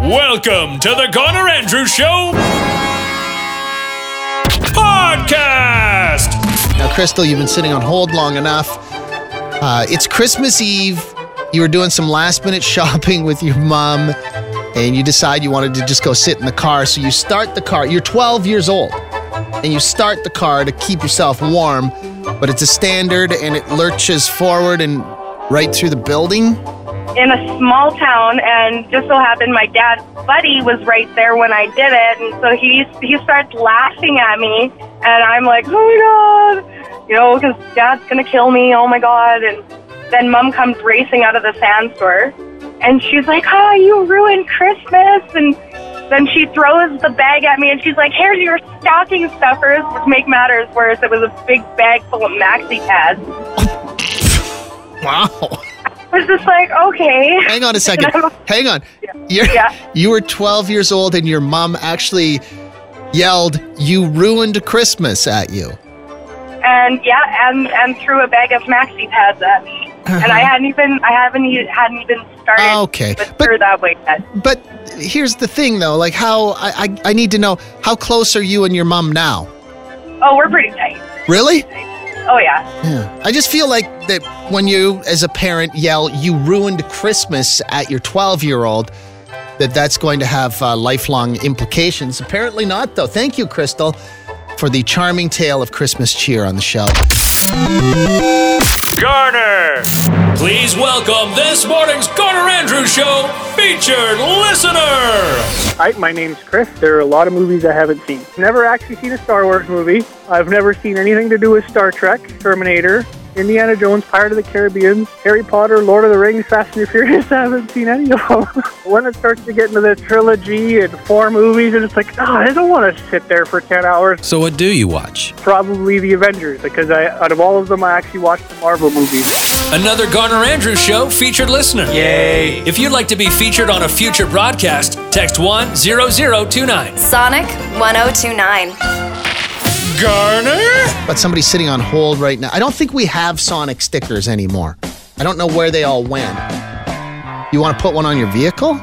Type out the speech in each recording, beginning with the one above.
Welcome to the Garner Andrews Show podcast. Now, Kristal, you've been sitting on hold long enough. Uh, it's Christmas Eve. You were doing some last minute shopping with your mom, and you decide you wanted to just go sit in the car. So you start the car. You're 12 years old, and you start the car to keep yourself warm, but it's a standard and it lurches forward and right through the building. In a small town, and just so happened my dad's buddy was right there when I did it, and so he he starts laughing at me, and I'm like, oh my god, you know, because dad's gonna kill me, oh my god, and then mom comes racing out of the sand store, and she's like, oh, you ruined Christmas, and then she throws the bag at me, and she's like, here's your stocking stuffers, which make matters worse, it was a big bag full of maxi pads. Wow. I was just like, okay. Hang on a second. Hang on. You're, Yeah. You were 12 years old, and your mom actually yelled, You ruined Christmas at you. and yeah, and and threw a bag of maxi pads at me, and I uh-huh. hadn't even I haven't hadn't even started Okay, but- that way yet. But here's the thing, though. Like, how I, I, I need to know how close are you and your mom now? Oh, we're pretty tight. Really? Oh yeah, Yeah. I just feel like that when you, as a parent, yell, "You ruined Christmas" at your 12 year old, that that's going to have uh, lifelong implications. Apparently not, though. Thank you, Kristal, for the charming tale of Christmas cheer on the show. Garner. Please welcome this morning's Garner Andrews Show featured listener. Hi, my name's Chris. There are a lot of movies I haven't seen. Never actually seen a Star Wars movie. I've never seen anything to do with Star Trek, Terminator, Indiana Jones, Pirate of the Caribbean, Harry Potter, Lord of the Rings, Fast and the Furious. I haven't seen any of them. when it starts to get into the trilogy and four movies, and it's like, oh, I don't want to sit there for 10 hours. So, what do you watch? Probably the Avengers, because I, out of all of them, I actually watched the Marvel movies. Another Garner Andrews Show featured listener. Yay. If you'd like to be featured on a future broadcast, text 10029. Sonic 1029. Garner? But somebody's sitting on hold right now. I don't think we have Sonic stickers anymore. I don't know where they all went. You want to put one on your vehicle?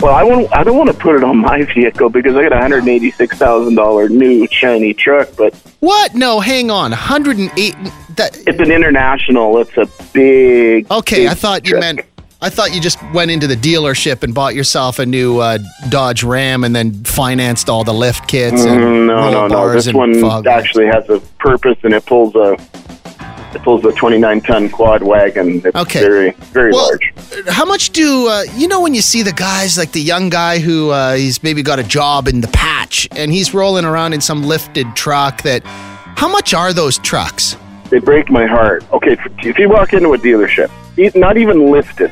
Well, I want. I don't want to put it on my vehicle because I got a hundred eighty-six thousand dollar new shiny truck, but What? No, hang on. 108. That, it's an international. It's a big. okay, big I thought you truck. meant. I thought you just went into the dealership and bought yourself a new uh, Dodge Ram and then financed all the lift kits and Mm, no, no, no. This and one fog actually has a purpose, and it pulls a. It pulls a twenty-nine ton quad wagon. It's Okay. very, very Well, large. how much do uh, you know when you see the guys like the young guy who uh, he's maybe got a job in the patch and he's rolling around in some lifted truck that how much are those trucks? They break my heart. Okay, if- you walk into a dealership, not even lifted,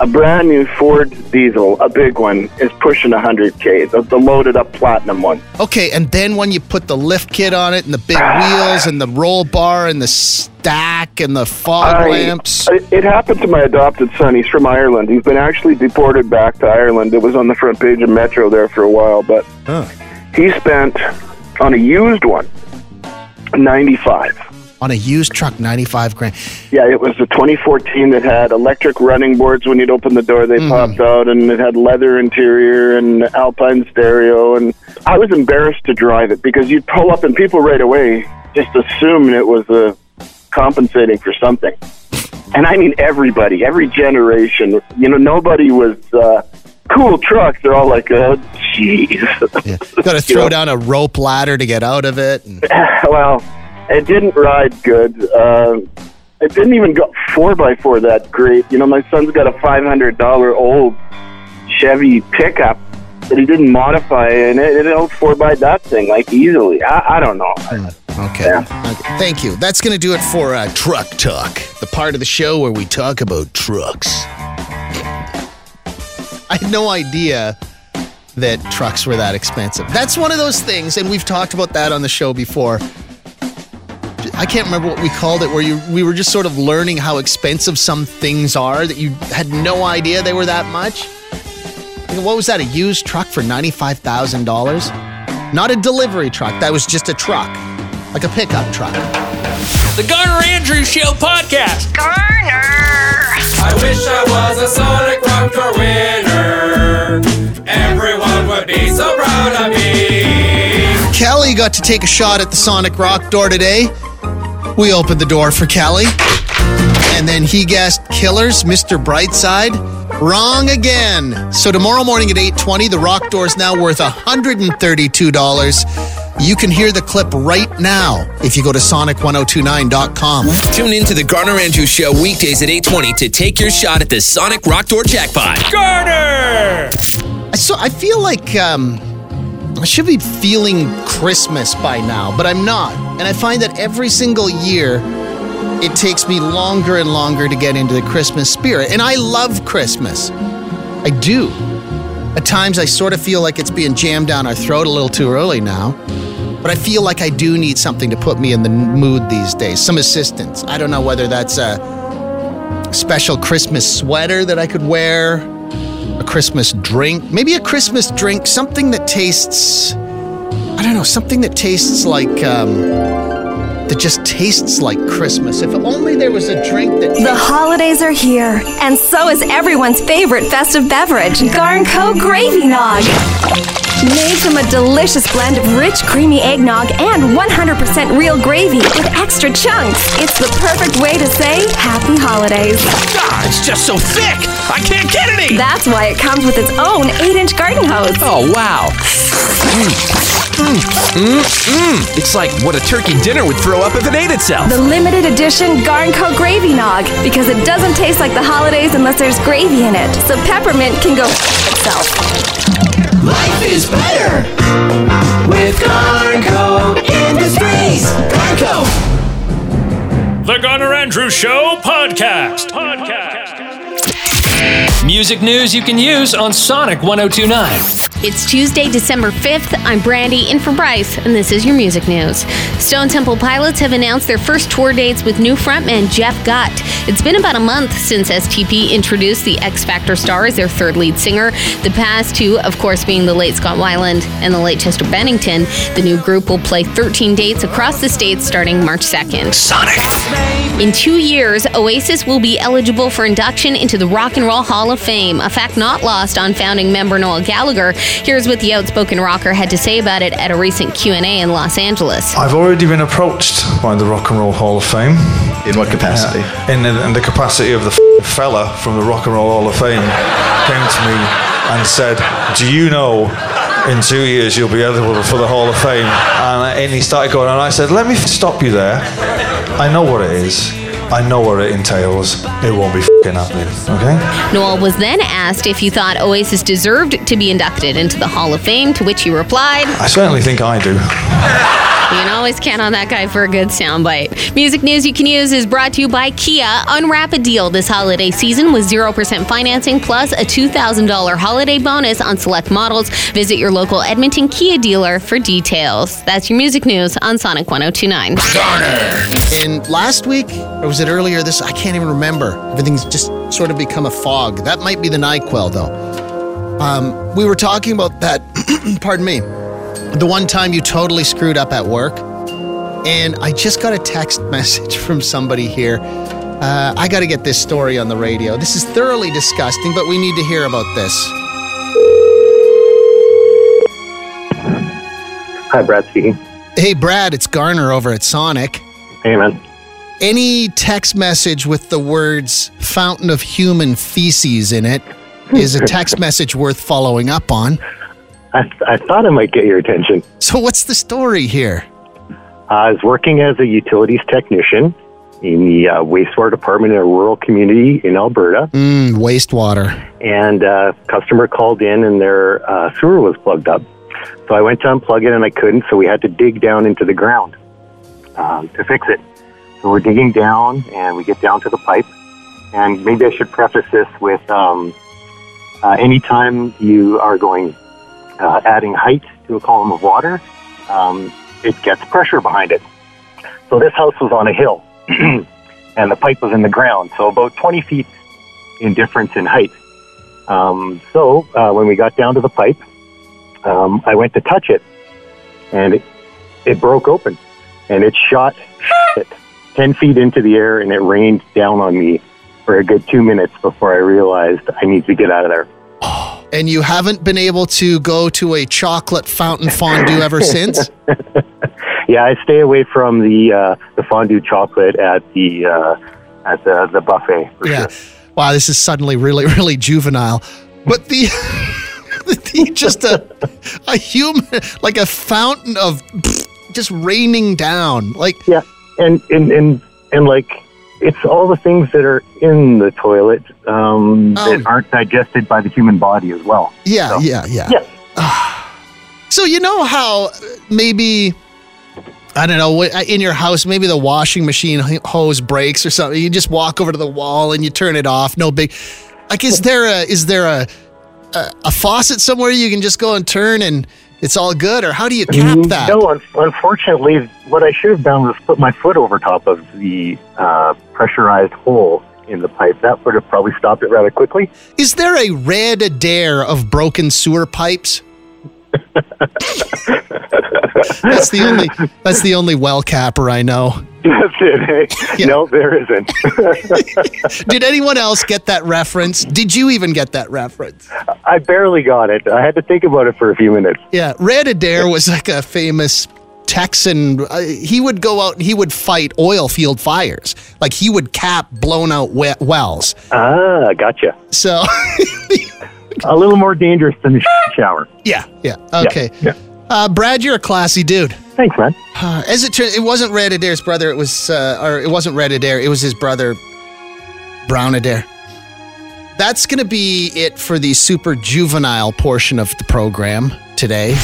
a brand new Ford diesel, a big one, is pushing 100K, the, the loaded up platinum one. Okay, and then when you put the lift kit on it and the big wheels and the roll bar and the stack and the fog I- lamps. I- It happened to my adopted son. He's from Ireland. He's been actually deported back to Ireland. It was on the front page of Metro there for a while, but Huh. he spent on a used one 95. On a used truck, 95 grand. Yeah, it was the 2014 that had electric running boards. When you'd open the door, they popped out, and it had leather interior and Alpine stereo. And I was embarrassed to drive it because you'd pull up, and people right away just assumed it was uh, compensating for something. And I mean everybody, every generation. You know, nobody was uh, cool trucks. They're all like, oh, jeez. Yeah. Got to throw down a rope ladder to get out of it. And, well, it didn't ride good. Uh, it didn't even go four by four that great. You know, my son's got a five hundred dollar old Chevy pickup that he didn't modify, and it, it'll four by that thing like easily. I, I don't know. okay. okay. Thank you. That's going to do it for uh, Truck Talk, the part of the show where we talk about trucks. I had no idea that trucks were that expensive. That's one of those things, and we've talked about that on the show before. I can't remember what we called it, where you we were just sort of learning how expensive some things are that you had no idea they were that much. What was that? A used truck for ninety-five thousand dollars? Not a delivery truck. That was just a truck, like a pickup truck. The Garner Andrews Show podcast. Garner. I wish I was a Sonic Rocker winner. Everyone would be so proud of me. Kelly got to take a shot at the Sonic Rock door today. We opened the door for Kelly. And then he guessed Killers, Mr. Brightside. Wrong again. So tomorrow morning at 8:20, the rock door is now worth $132. You can hear the clip right now if you go to sonic1029.com. Tune in to the Garner Andrews Show weekdays at 820 to take your shot at the Sonic Rock Door Jackpot. Garner! So I feel like um, I should be feeling Christmas by now, but I'm not. And I find that every single year it takes me longer and longer to get into the Christmas spirit. And I love Christmas. I do. At times I sort of feel like it's being jammed down our throat a little too early now. But I feel like I do need something to put me in the mood these days. Some assistance. I don't know whether that's a special Christmas sweater that I could wear, a Christmas drink, maybe a Christmas drink, something that tastes, don't know, something that tastes like, um, that just tastes like Christmas. If only there was a drink that. The holidays are here, and so is everyone's favorite festive beverage, Garnco Gravy Nog. Made from a delicious blend of rich, creamy eggnog and 100% real gravy with extra chunks, it's the perfect way to say Happy Holidays. God, it's just so thick. I can't get any. That's why it comes with its own 8 inch garden hose. Oh, wow. Mm, mm, mm. It's like what a turkey dinner would throw up if it ate itself. The limited edition Garnco Gravy Nog, because it doesn't taste like the holidays unless there's gravy in it. So peppermint can go itself. Life is better with Garnco Industries. Garnco. The Garner Andrews Show podcast. Podcast. Music news you can use on Sonic 1029. It's Tuesday, December 5th. I'm Brandy in for Bryce, and this is your music news. Stone Temple Pilots have announced their first tour dates with new frontman Jeff Gutt. It's been about a month since STP introduced the X Factor star as their third lead singer. The past two, of course, being the late Scott Weiland and the late Chester Bennington. The new group will play 13 dates across the states starting March 2nd. Sonic. In two years, Oasis will be eligible for induction into the Rock and Roll Hall of Fame, a fact not lost on founding member Noel Gallagher. Here's what the outspoken rocker had to say about it at a recent Q&A in Los Angeles. I've already been approached by the Rock and Roll Hall of Fame. In what capacity? Uh, in, the, in the capacity of the f- fella from the Rock and Roll Hall of Fame came to me and said, "Do you know?" In two years, you'll be eligible for the Hall of Fame. And, and he started going, and I said, Let me stop you there. I know what it is. I know what it entails. It won't be fing happening, okay? Noel was then asked if he thought Oasis deserved to be inducted into the Hall of Fame, to which he replied, I certainly think I do. You can always count on that guy for a good soundbite. Music news you can use is brought to you by Kia. Unwrap a deal this holiday season with 0% financing plus a $2,000 holiday bonus on select models. Visit your local Edmonton Kia dealer for details. That's your music news on Sonic 1029. And last week, or was it earlier this? I can't even remember. Everything's just sort of become a fog. That might be the NyQuil, though. Um, we were talking about that, pardon me, the one time you totally screwed up at work. And I just got a text message from somebody here. Uh, I got to get this story on the radio. This is thoroughly disgusting, but we need to hear about this. Hi, Brad speaking. Hey, Brad, it's Garner over at Sonic. Hey, man. Any text message with the words fountain of human feces in it is a text message worth following up on. I, I thought I might get your attention. So, what's the story here? I was working as a utilities technician in the uh, wastewater department in a rural community in Alberta. Mm, wastewater. And a uh, customer called in and their uh, sewer was plugged up. So I went to unplug it and I couldn't, so we had to dig down into the ground um, to fix it. So we're digging down and we get down to the pipe. And maybe I should preface this with um, uh, anytime you are going uh, adding height to a column of water, um, it gets pressure behind it. So this house was on a hill and the pipe was in the ground, so about 20 feet in difference in height. Um, so uh, when we got down to the pipe, um, I went to touch it and it, it broke open and it shot 10 feet into the air and it rained down on me for a good two minutes before I realized I need to get out of there. And you haven't been able to go to a chocolate fountain fondue ever since? Yeah, I stay away from the uh, the fondue chocolate at the uh, at the the buffet. For Yeah. Sure. Wow, this is suddenly really, really juvenile. But the, the just a a human like a fountain of just raining down. Like Yeah, and and and and like it's all the things that are in the toilet um, Oh. that aren't digested by the human body as well. yeah, So- yeah, yeah. Yeah. So you know how maybe I don't know in your house maybe the washing machine hose breaks or something. You just walk over to the wall and you turn it off. No big. Like is there a is there a a, a faucet somewhere you can just go and turn and it's all good or how do you cap that? No, un- unfortunately, what I should have done was put my foot over top of the uh, pressurized hole in the pipe. That would have probably stopped it rather quickly. Is there a red Adair of broken sewer pipes? that's the only that's the only well capper I know. That's it. Hey? No, there isn't. Did anyone else get that reference? Did you even get that reference? I barely got it. I had to think about it for a few minutes. Yeah, Red Adair was like a famous Texan. Uh, he would go out and he would fight oil field fires. Like he would cap blown out we- wells. Ah, gotcha. So a little more dangerous than the shower. Yeah, yeah. Okay. Uh, Brad, you're a classy dude. Thanks, man. Uh, as it turned, it wasn't Red Adair's brother. It was, uh, or it wasn't Red Adair. It was his brother, Brown Adair. That's going to be it for the super juvenile portion of the program today.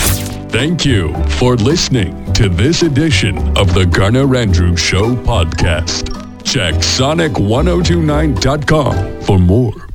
Thank you for listening to this edition of the Garner Andrews Show podcast. Check sonic1029.com for more.